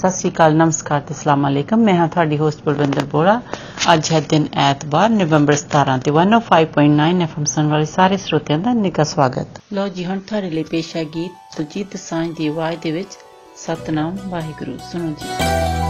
ਸਤਿ ਸ੍ਰੀ ਅਕਾਲ, ਨਮਸਕਾਰ ਤੇ ਅਸਲਾਮ ਅਲੈਕਮ। ਮੈਂ ਹਾਂ ਤੁਹਾਡੀ ਹੋਸਟ ਬਲਵਿੰਦਰ ਬੋੜਾ ਅੱਜ ਹੈ ਦਿਨ ਐਤਵਾਰ, ਨਵੰਬਰ 17 ਤੇ 105.9 ਐਫਐਮ ਸੁਣ ਵਾਲੇ ਸਾਰੇ ਸਰੋਤਿਆਂ ਦਾ ਨਿੱਘਾ ਸਵਾਗਤ। ਲੋ ਜੀ, ਹੁਣ ਤੁਹਾਡੇ ਲਈ ਪੇਸ਼ ਹੈ ਗੀਤ ਤੁਜੀਤ ਸਾਂਝ ਦੀ ਆਵਾਜ਼ ਦੇ ਵਿੱਚ ਸਤਨਾਮ ਵਾਹਿਗੁਰੂ। ਸੁਣੋ ਜੀ।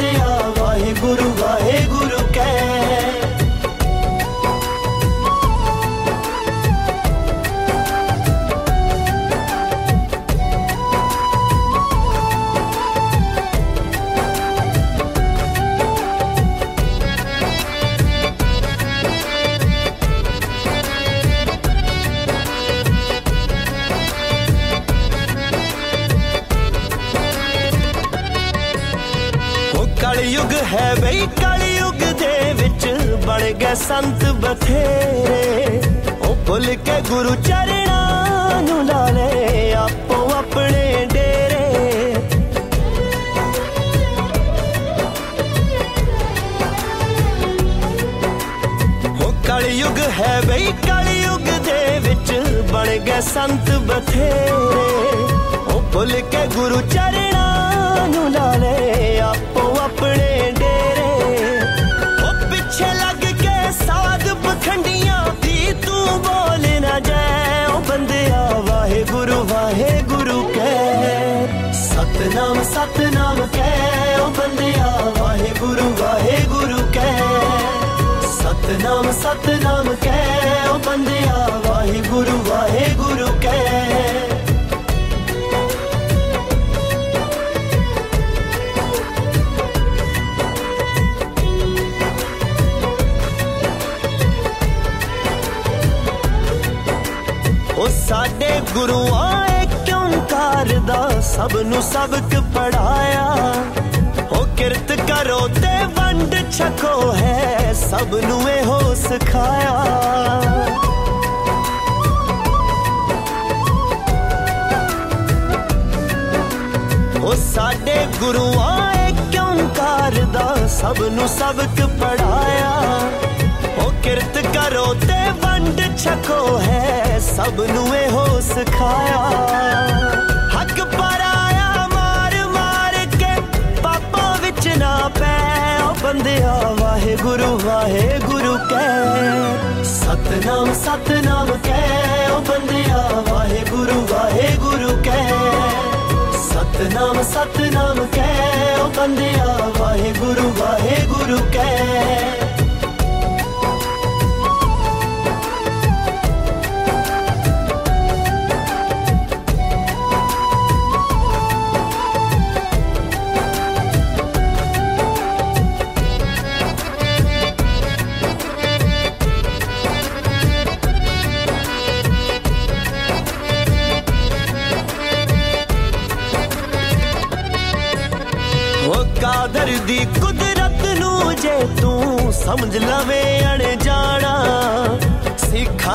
ਕਹਿ ਓ ਬੰਦਿਆ ਵਾਹਿਗੁਰੂ ਵਾਹਿਗੁਰੂ संत बथेरे। ओ भुल के गुरु चरण नु ला ले आपो अपने डेरे। ओ, पिछे लग के साग पखंडिया भी तू बोल न जाए। ओ, बंदिया वाहे गुरु वाहे गुरु कह। सतनाम सतनाम कह। ओ, बंदिया वाहे गुरु वाहे गुरु कह। सतनाम सतनाम ਬੰਦਿਆ, ਵਾਹਿਗੁਰੂ ਵਾਹਿਗੁਰੂ ਕਹਿ ਉਹ ਸਾਡੇ ਗੁਰੂਆਂ ਏ ਕਾਰ ਦਾ ਸਭ ਨੂੰ ਸਬਕ ਪੜਾਇਆ ਉਹ ਕਿਰਤ ਕਰੋ ਤੇ झुंड छको है, सब नुए होश खाया। ओ साडे गुरुआ क्यों करदा सब नु सबक पढ़ाया। ओ किरत करो ते वंड छको है सब नुए होश खाया। हक पर आया मार मार के, पापों विच पै ਬੰਦਿਆ ਵਾਹਿਗੁਰੂ ਵਾਹਿਗੁਰੂ ਕਹਿ ਸਤਨਾਮ ਸਤਨਾਮ ਕਹਿ ਉਹ ਬੰਦਿਆ ਵਾਹਿਗੁਰੂ ਵਾਹਿਗੁਰੂ ਕਹਿ ਸਤਨਾਮ ਸਤਨਾਮ ਕਹਿ ਉਹ ਬੰਦਿਆ ਵਾਹਿਗੁਰੂ ਵਾਹਿਗੁਰੂ ਕਹਿ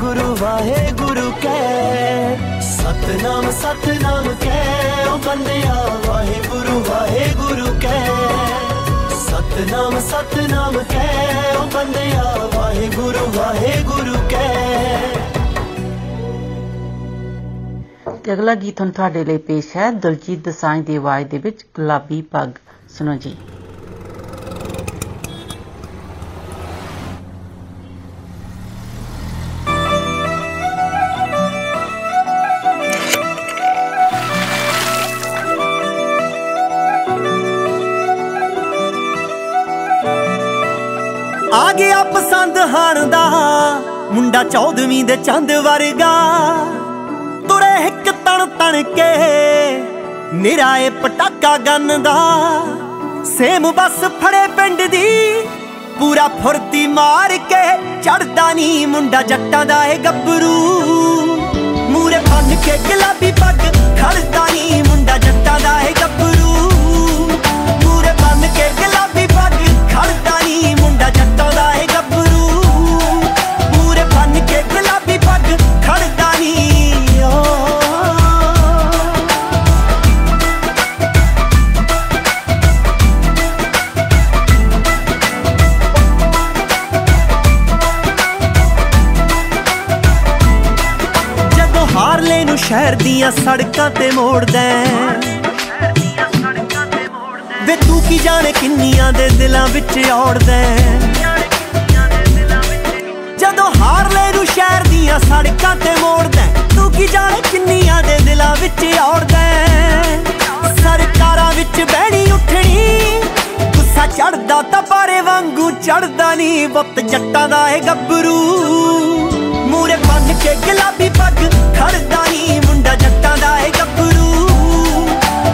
ਵਾਹਿਗੁਰੂ ਵਾਹਿਗੁਰੂ ਕਹਿ ਸਤਨਾਮ ਸਤਨਾਮ ਕਹਿ ਉਹ ਬੰਦਿਆ ਵਾਹਿਗੁਰੂ ਵਾਹਿਗੁਰੂ ਕਹਿ ਸਤਨਾਮ ਸਤਨਾਮ ਕਹਿ ਉਹ ਬੰਦਿਆ ਵਾਹਿਗੁਰੂ ਵਾਹਿਗੁਰੂ ਕਹਿ ਤੇ ਅਗਲਾ ਗੀਤ ਹੁਣ ਤੁਹਾਡੇ ਲਈ ਪੇਸ਼ ਹੈ। ਦਲਜੀਤ ਦਸਾਂਝ ਦੀ ਆਵਾਜ਼ ਦੇ ਵਿੱਚ ਗੁਲਾਬੀ ਪੱਗ। ਸੁਣੋ ਜੀ। ਆ ਗਿਆ ਪਸੰਦ ਹਾਣ ਦਾ। ਮੁੰਡਾ ਚੌਦਵੀਂ ਦੇ ਚੰਦ ਵਰਗਾ। ਤੁਰੇ ਇੱਕ ਤਣ ਤਣ ਕੇ ਨਿਰਾਏ ਪਟਾਕਾ ਗੰਨ ਦਾ। ਸੇਮ ਬਸ ਫੜੇ ਪਿੰਡ ਦੀ, ਪੂਰਾ ਫੁਰਤੀ ਮਾਰ ਕੇ ਚੜਦਾ ਨਹੀਂ ਮੁੰਡਾ ਜੱਟਾਂ ਦਾ ਏ ਗੱਭਰੂ। ਮੂਰੇ ਬੰਨ ਕੇ ਗੁਲਾਬੀ ਪੱਗ ਖੜਦਾ ਨਹੀਂ ਮੁੰਡਾ ਜੱਟਾਂ ਦਾ ਏ ਦੀਆਂ ਸੜਕਾਂ ਤੇ ਮੋੜਦਾ ਹੈ। ਵੇ ਤੂੰ ਕੀ ਜਾਣੇ ਕਿੰਨੀਆਂ ਦੇ ਦਿਲਾਂ ਵਿੱਚ ਔੜਦਾ ਹੈ। ਜਦੋਂ ਹਾਰਲੇ ਨੂੰ ਸ਼ਹਿਰ ਦੀਆਂ ਸੜਕਾਂ ਤੇ ਮੋੜਦਾ ਹੈ, ਤੂੰ ਕੀ ਜਾਣੇ ਕਿੰਨੀਆਂ ਦੇ ਦਿਲਾਂ ਵਿੱਚ ਔੜਦਾ ਹੈ। ਸਰਕਾਰਾਂ ਵਿੱਚ ਬਹਿਣੀ ਉੱਠਣੀ ਗੁੱਸਾ ਚੜਦਾ ਤਾਂ ਪਾਰੇ ਵਾਂਗੂ ਚੜਦਾ ਨਹੀਂ ਵਕਤ ਜੱਟਾਂ ਦਾ ਏ ਗੱਭਰੂ ਮੂਰੇ ਬੰਨ ਕੇ ਗੁਲਾਬੀ ਪੱਗ ਖੜਦਾ ਨਹੀਂ ਮੁੰਡਾ ਜੱਟਾਂ ਦਾ ਏ ਗੱਭਰੂ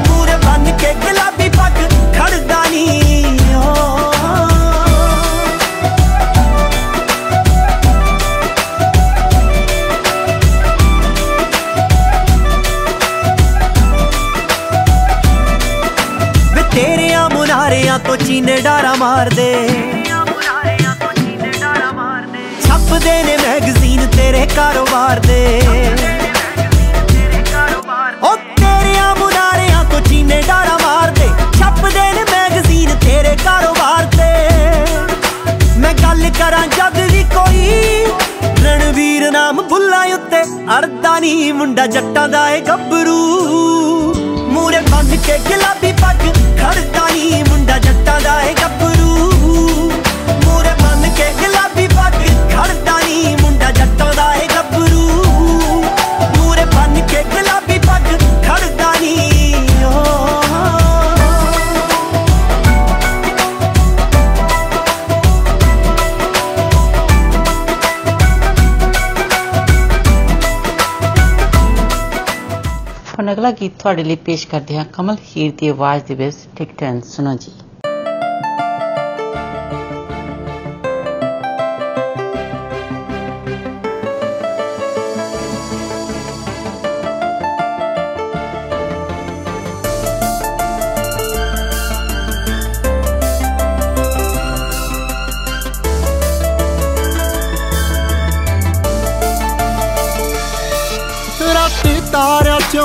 ਮੂਰੇ ਬੰਨ ਕੇ ਗੁਲਾਬੀ ਪੱਗ ਖੜਦਾ ਨਹੀਂ ਤੇਰਿਆਂ ਮੁਨਾਰਿਆਂ ਤੋਂ ਚੀਨੇ ਡਾਰਾ ਮਾਰਦੇ। ਛਪਦੇ ਨੇ ਤੁਹਾਡੇ ਲਈ ਪੇਸ਼ ਕਰਦੇ ਹਾਂ ਕਮਲ ਹੀਰ ਦੀ ਆਵਾਜ਼ ਦੇ ਵਿੱਚ ਟਿਕ ਟੈਨ ਸੁਣੋ ਜੀ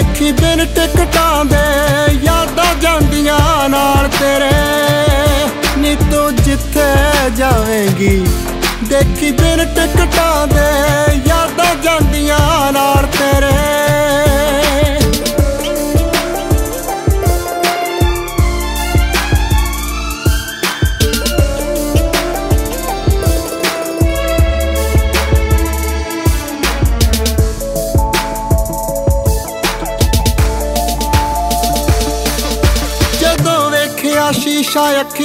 ਦੇਖੀ ਬਿਨ ਟਿਕਟਾਂ ਦੇ, ਯਾਦਾਂ ਜਾਂਦੀਆਂ ਨਾਲ ਤੇਰੇ। ਨੀ ਤੂੰ ਜਿੱਥੇ ਜਾਵੇਂਗੀ, ਦੇਖੀ ਬਿਨ ਟਿਕਟਾਂ ਦੇ, ਯਾਦਾਂ ਜਾਂਦੀਆਂ ਨਾਲ ਤੇਰੇ।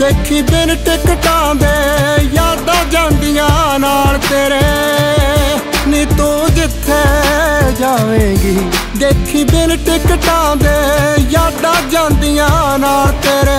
ਦੇਖੀ ਬਿਨ ਟਿਕਟਾਂ ਦੇ, ਯਾਦਾਂ ਜਾਂਦੀਆਂ ਨਾਲ ਤੇਰੇ। ਨੀ ਤੂੰ ਜਿੱਥੇ ਜਾਵੇਂਗੀ, ਦੇਖੀ ਬਿਨ ਟਿਕਟਾਂ ਦੇ, ਯਾਦਾਂ ਜਾਂਦੀਆਂ ਨਾਲ ਤੇਰੇ।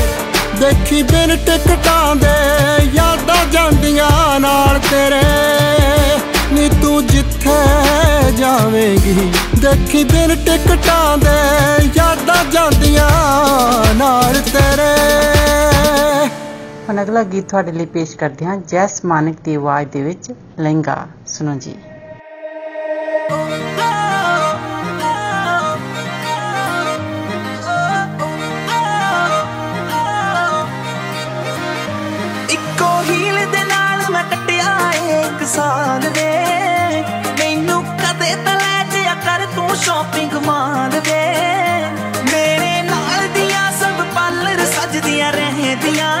ਦੇਖੀ ਬਿਨ ਟਿਕਟਾਂ ਦੇ ਯਾਦਾਂ ਜਾਂਦੀਆਂ ਨਾਲ ਤੇਰੇ। ਨੀ ਤੂੰ ਜਿੱਥੇ ਜਾਵੇਂਗੀ, ਦੇਖੀ ਬਿਨ ਟਿਕਟਾਂ ਦੇ ਯਾਦਾਂ ਜਾਂਦੀਆਂ ਨਾਲ ਤੇਰੇ। ਹੁਣ ਅਗਲਾ ਗੀਤ ਤੁਹਾਡੇ ਲਈ ਪੇਸ਼ ਕਰਦੇ ਹਾਂ ਜੈਸ ਮਾਨਕ ਦੀ ਆਵਾਜ਼ ਦੇ ਵਿੱਚ, ਲਹਿੰਗਾ। ਸੁਣੋ ਜੀ। ਸਾਲ ਵੇ। ਮੈਨੂੰ ਕਦੇ ਤਾਂ ਲੈ ਜਿਆ ਕਰ, ਤੂੰ ਸ਼ਾਪਿੰਗ ਮਾਲ ਵੇ। ਮੇਰੇ ਨਾਲ ਦੀਆਂ ਸਭ ਪਾਰਲਰ ਸਜਦੀਆਂ ਰਹਿੰਦੀਆਂ।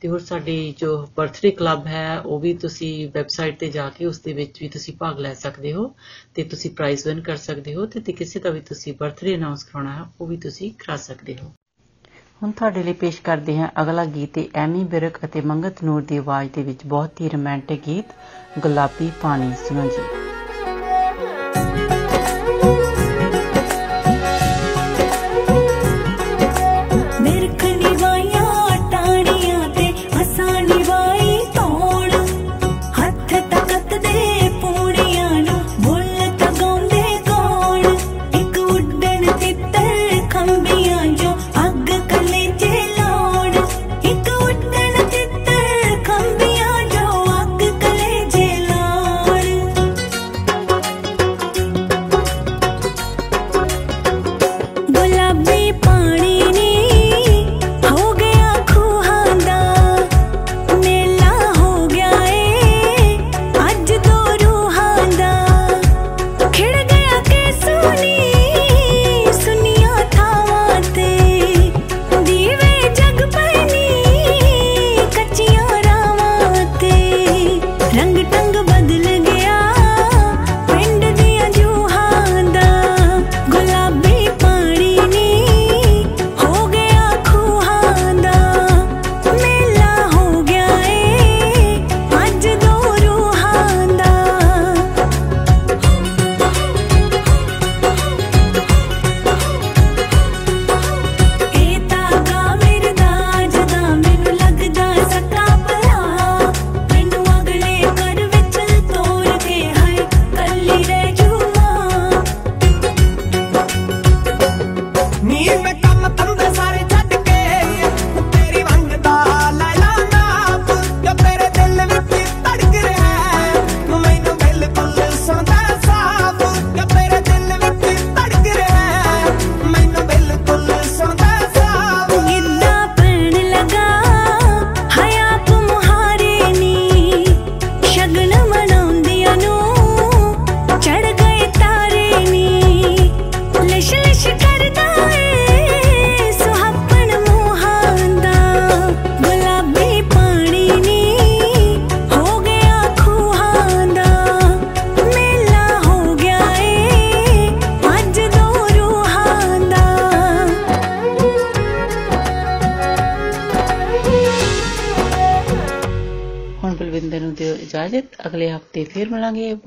ਤੇ ਹੋਰ ਸਾਡੀ ਜੋ ਬਰਥਡੇ ਕਲੱਬ ਹੈ, ਉਹ ਵੀ ਤੁਸੀਂ ਵੈਬਸਾਈਟ ਤੇ ਜਾ ਕੇ ਉਸ ਦੇ ਵਿੱਚ ਵੀ ਤੁਸੀਂ ਭਾਗ ਲੈ ਸਕਦੇ ਹੋ ਤੇ ਤੁਸੀਂ ਪ੍ਰਾਈਜ਼ ਵਿਨ ਕਰ ਸਕਦੇ ਹੋ ਤੇ ਤੇ ਕਿਸੇ ਦਾ ਵੀ ਤੁਸੀਂ ਬਰਥਡੇ ਅਨਾਉਂਸ ਕਰਾਉਣਾ ਹੈ, ਉਹ ਵੀ ਤੁਸੀਂ ਕਰਾ ਸਕਦੇ ਹੋ। ਹੁਣ ਤੁਹਾਡੇ ਲਈ ਪੇਸ਼ ਕਰਦੇ ਹਾਂ ਅਗਲਾ ਗੀਤ, ਇਹ ਐਮੀ ਬਿਰਕ ਅਤੇ ਮੰਗਤ ਨੂਰ ਦੀ ਆਵਾਜ਼ ਦੇ ਵਿੱਚ ਬਹੁਤ ਹੀ ਰੋਮਾਂਟਿਕ ਗੀਤ, ਗੁਲਾਬੀ ਪਾਣੀ, ਸੁਣੋ ਜੀ। vai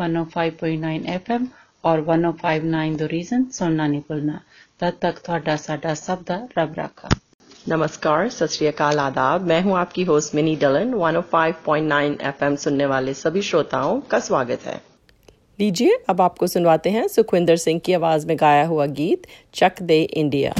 105.9 FM ਔਰ 1059 ਦ ਰੀਜ਼ਨ ਸੁਣਨਾ ਨਹੀਂ ਭੁੱਲਣਾ ਤਦ ਤੱਕ ਤੁਹਾਡਾ ਸਾਡਾ ਸਭ ਦਾ ਰੱਬ ਰਾਖਾ नमस्कार सत श्री अकाल आदाब मैं हूं आपकी होस्ट मिनी डलन 105.9 एफएम सुनने वाले सभी श्रोताओं का स्वागत है लीजिए अब आपको सुनवाते हैं सुखविंदर सिंह की आवाज में गाया हुआ गीत चक दे इंडिया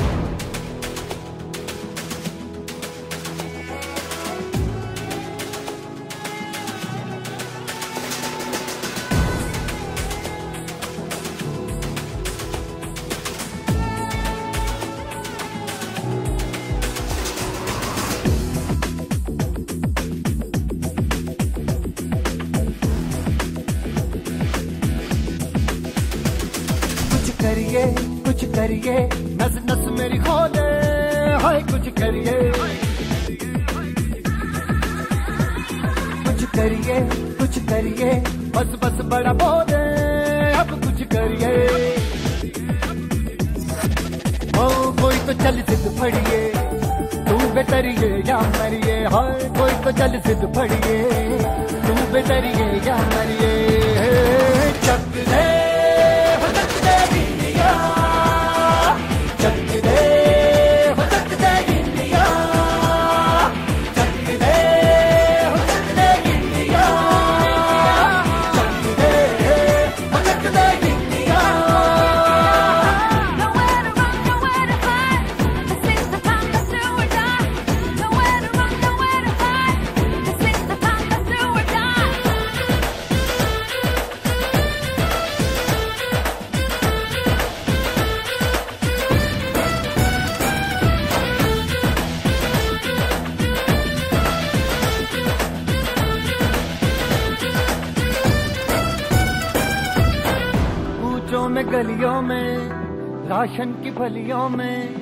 फलियों में,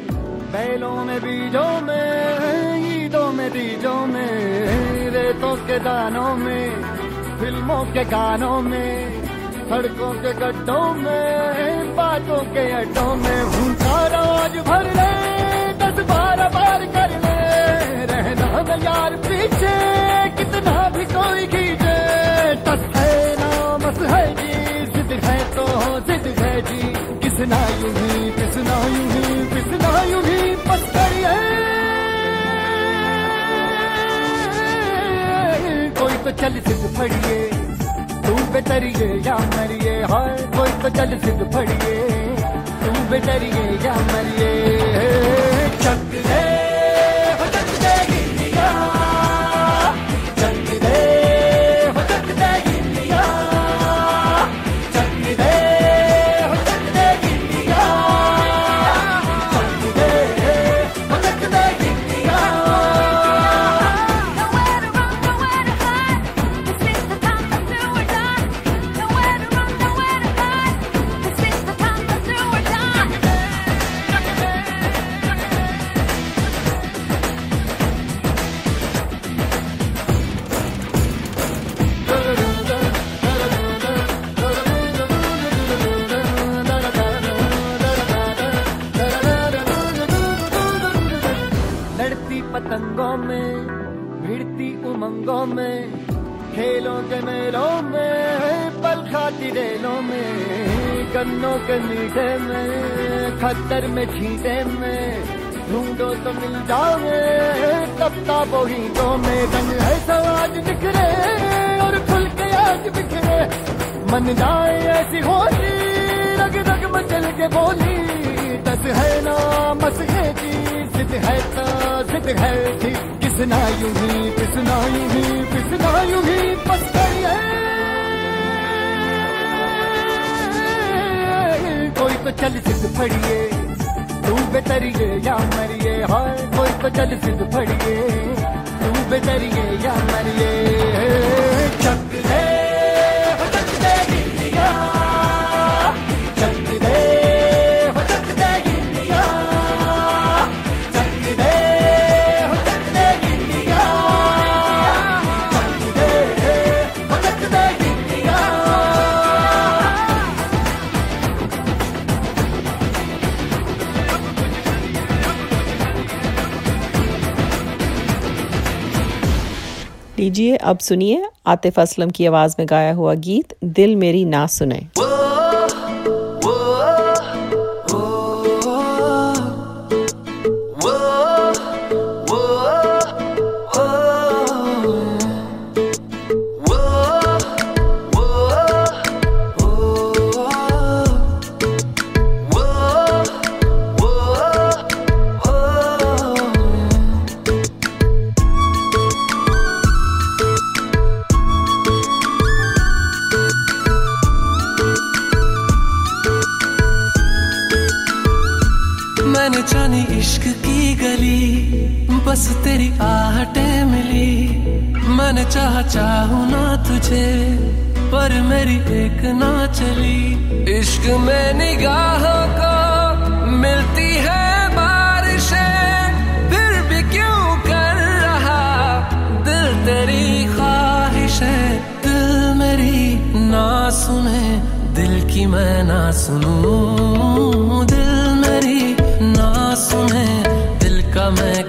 बैलों में, बीजों में, ईदों में बीजों में, रेतों के दानों में, फ़िल्मों के गानों में, सड़कों के गड्ढों में, बातों के अड्डों में भूखा रोज भर किसना यू ही पिसना यू ही पिसना यू ही पत्थर कोई तो चल सिद्ध फड़िए तू बेतरिए या मरिए हाय कोई तो चल सिद्ध फड़िए तू बेतरिए या मरिए चक हो में छींटे में, ढूंढो तो मिल जाओगे। तब ताबो तो में रंग है समाज बिखरे और खुल के आज बिखरे। मन जाए ऐसी होली रग रग मचल के बोली। तस है ना, मस है जी, जिद है तो जिद है जी। किसना यूँ ही, किसना यूँ ही, किसना यूँ ही बस करिए कोई तो चल सिद्ध फड़िए तू बेतरिए या मरिए हाय कोई तो चल सिद्ध फड़िए तू बेतरिए या मरिए लीजिए अब सुनिए आतिफ असलम की आवाज़ में गाया हुआ गीत, दिल मेरी ना सुने। तेरी आहटें मिली। मैंने चाहा चाहू ना तुझे, पर मेरी एक ना चली। इश्क में निगाहों को मिलती है बारिशें कर रहा? दिल तेरी ख्वाहिश है, दिल मेरी ना सुने। दिल की मैं ना सुनूं, दिल मेरी ना सुने। दिल का मैं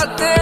darte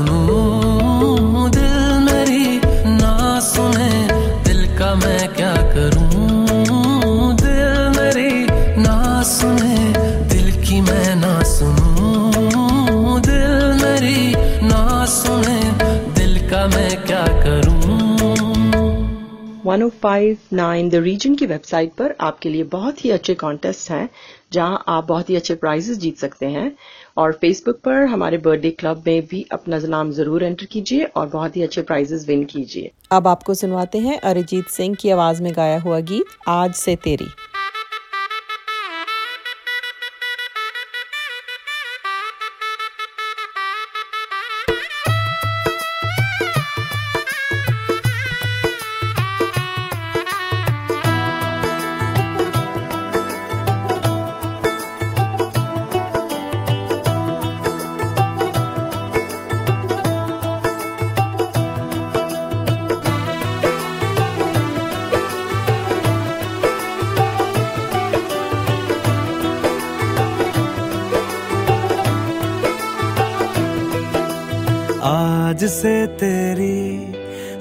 सुनूं, दिल मेरी ना सुने, दिल का मैं क्या करूँ? दिल मेरी ना सुने, दिल की मैं ना सुनूं, दिल मेरी ना सुने, दिल का मैं क्या करूँ? 1059 द रीजन की वेबसाइट पर आपके लिए बहुत ही अच्छे कॉन्टेस्ट हैं, जहाँ आप बहुत ही अच्छे प्राइजेस जीत सकते हैं। और फेसबुक पर हमारे बर्थडे क्लब में भी अपना नाम ज़रूर एंटर कीजिए और बहुत ही अच्छे प्राइजेस विन कीजिए। अब आपको सुनवाते हैं अरिजीत सिंह की आवाज़ में गाया हुआ गीत, आज से तेरी।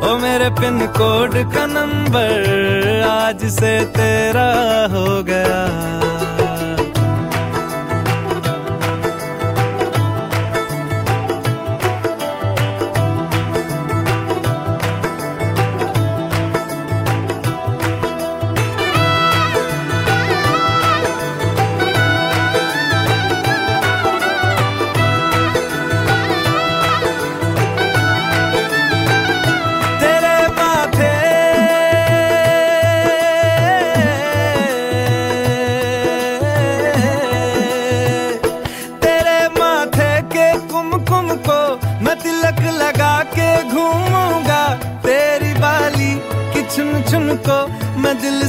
ओ मेरे पिन कोड का नंबर आज से तेरा हो गया।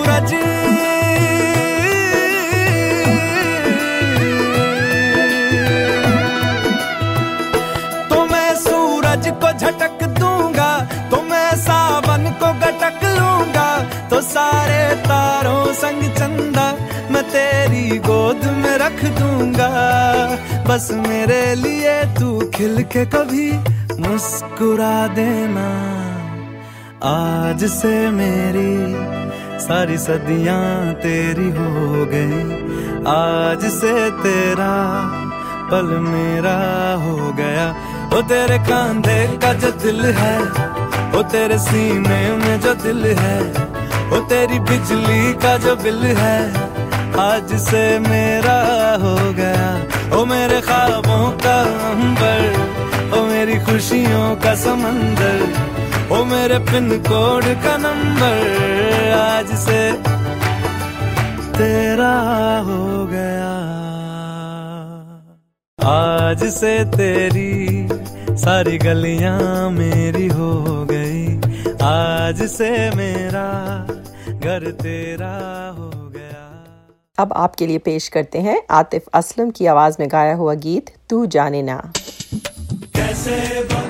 सूरज। तो मैं सूरज को झटक दूँगा तो मैं सावन को गटक लूँगा। तो सारे तारों संग चंदा, मैं तेरी गोद में रख दूँगा। बस मेरे लिए तू खिल के कभी मुस्कुरा देना। आज से मेरी सारी सदियाँ तेरी हो गई। आज से तेरा पल मेरा हो गया। वो तेरे कांधे का जो दिल है वो तेरे सीने में जो दिल है वो तेरी बिजली का जो बिल है, आज से मेरा हो गया। ओ मेरे ख्वाबों का अंबर, ओ मेरी खुशियों का समंदर, ओ मेरे पिन कोड का नंबर। से तेरा हो गया। आज से तेरी सारी गलियाँ मेरी हो गई। आज से मेरा घर तेरा हो गया। अब आपके लिए पेश करते हैं आतिफ असलम की आवाज़ में गाया हुआ गीत तू जाने ना। कैसे बताए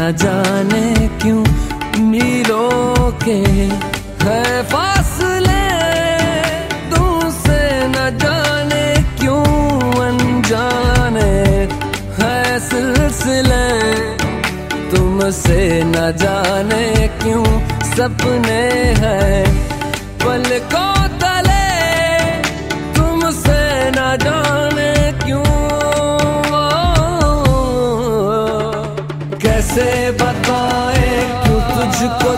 न जाने क्यों मीलों के है फासले। तुमसे न जाने क्यों अनजाने है सिलसिले। तुमसे न जाने क्यों सपने हैं पलकों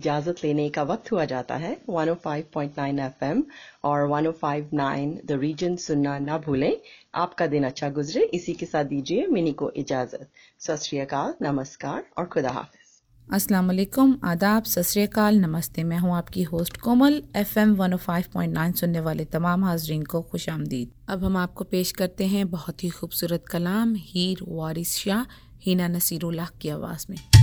इजाज़त लेने का वक्त हुआ जाता है। 105.9 एफएम और 105.9 द रीजन सुनना ना भूलें। आपका दिन अच्छा गुजरे। इसी के साथ दीजिए मिनी को इजाज़त। सत नमस्कार और खुदा हाफिज। वालेकुम आदाब, सत नमस्ते। मैं हूँ आपकी होस्ट कोमल। एफएम 105.9 सुनने वाले तमाम हाजरीन को खुश आमदीद। अब हम आपको पेश करते हैं बहुत ही खूबसूरत कलाम, हीर वारिस शाह, हीना नसीरुल्लाह की आवाज़ में।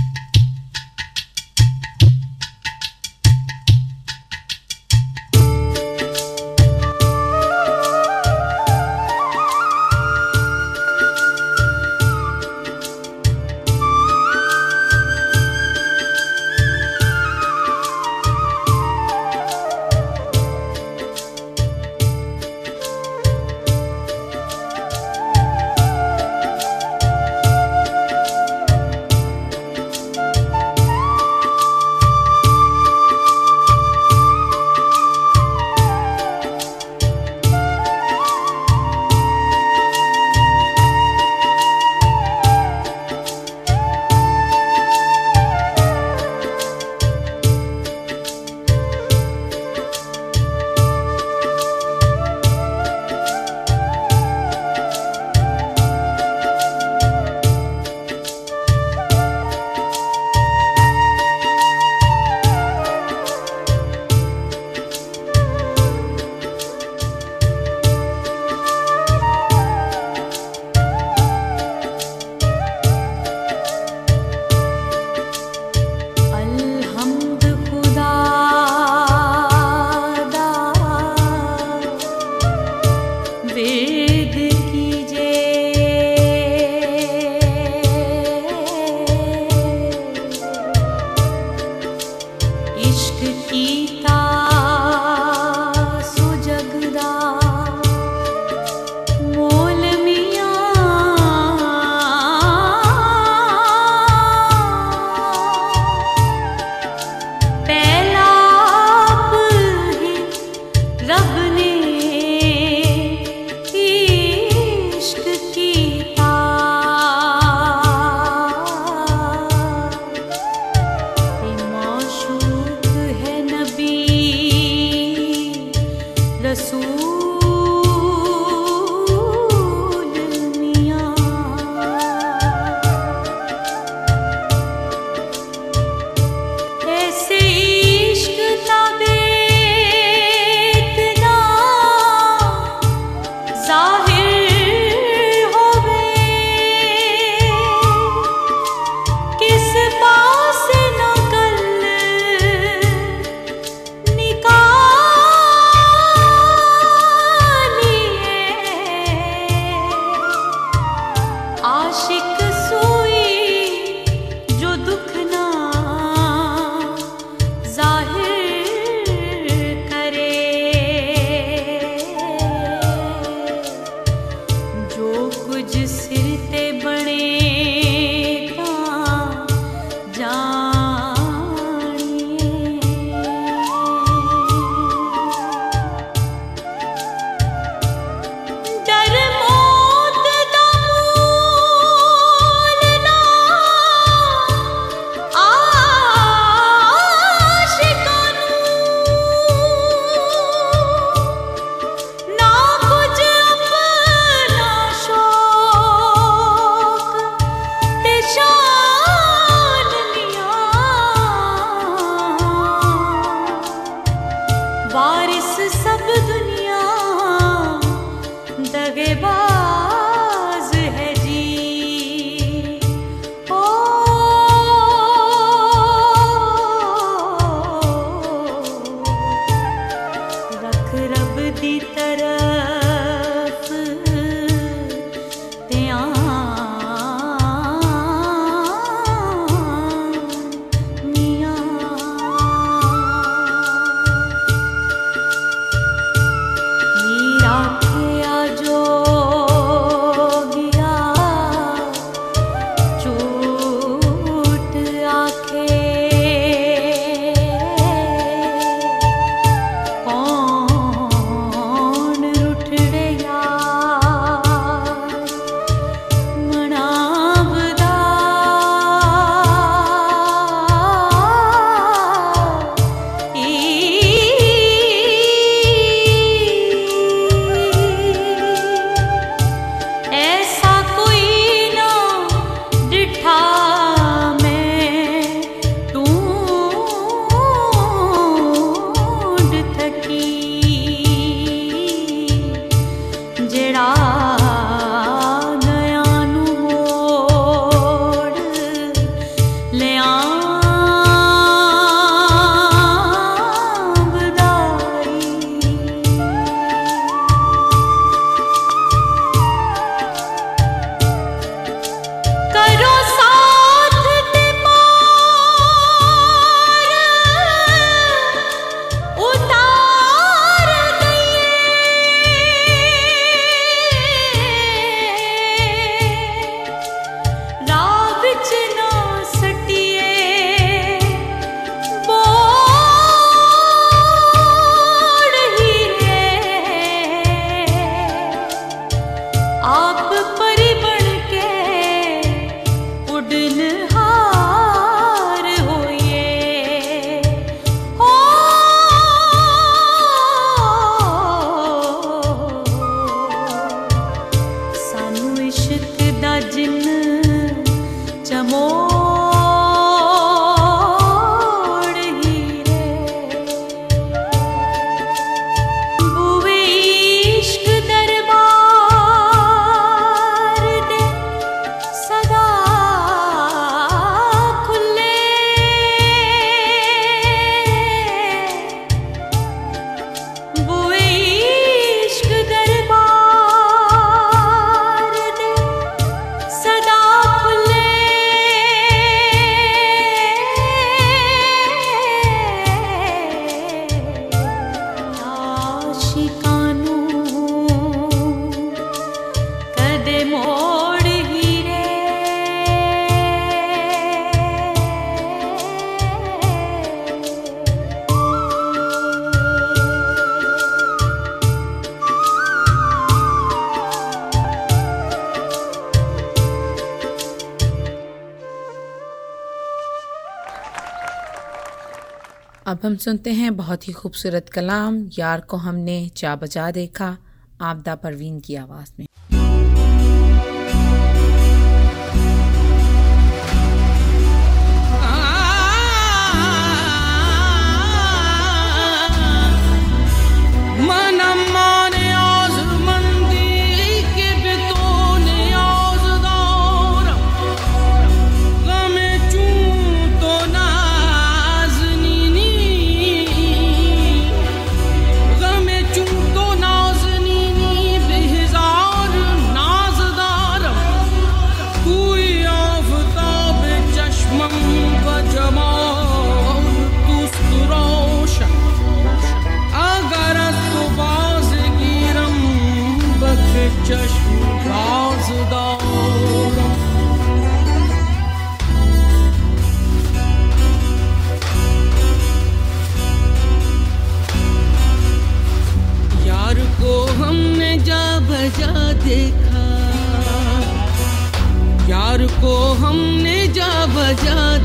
अब हम सुनते हैं बहुत ही खूबसूरत कलाम, यार को हमने चा बजा देखा, आपदा परवीन की आवाज़ में।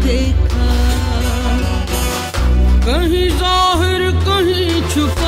देखा। कहीं ज़ाहिर कहीं छुपा।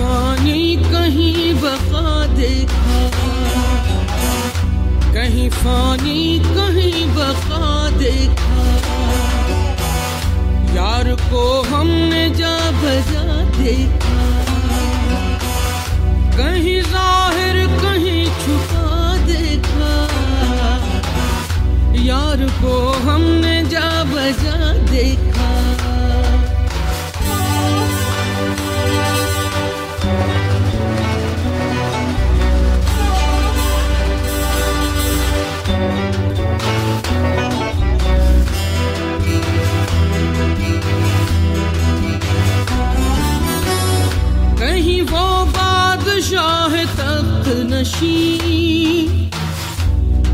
फानी कहीं बका देखा। कहीं फानी कहीं बका देखा। यार को हमने जा बजा देखा। कहीं ज़ाहिर, कहीं छुपा देखा। यार को हमने जा बजा देखा।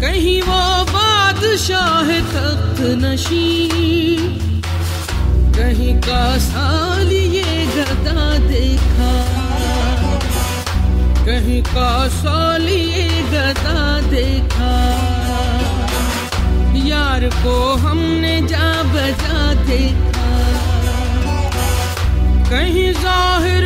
कहीं वो बादशाह तख्त नशी। कहीं का साल ये गदा देखा। कहीं का साल ये गदा देखा। यार को हमने जा बजा देखा। कहीं ज़ाहिर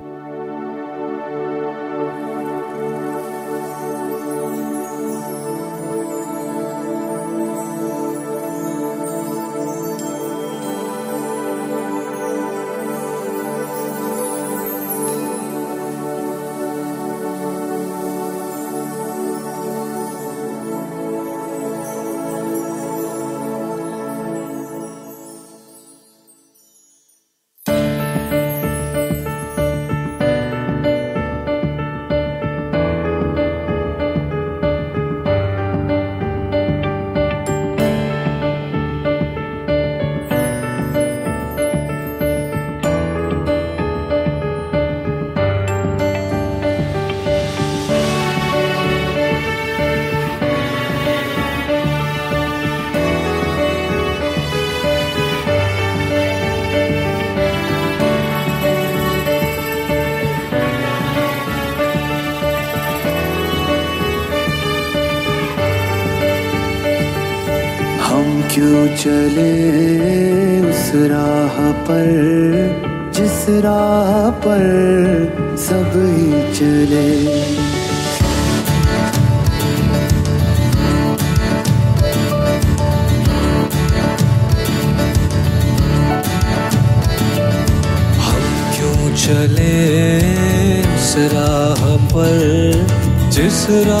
राह पर सब ही चले। हम क्यों चले उस राह पर? जिस राह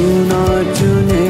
क्यों ना चुने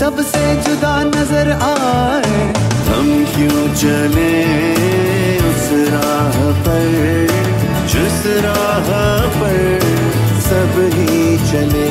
सबसे जुदा नज़र आए। हम क्यों चले उस राह पर? जिस राह पर सब ही चले।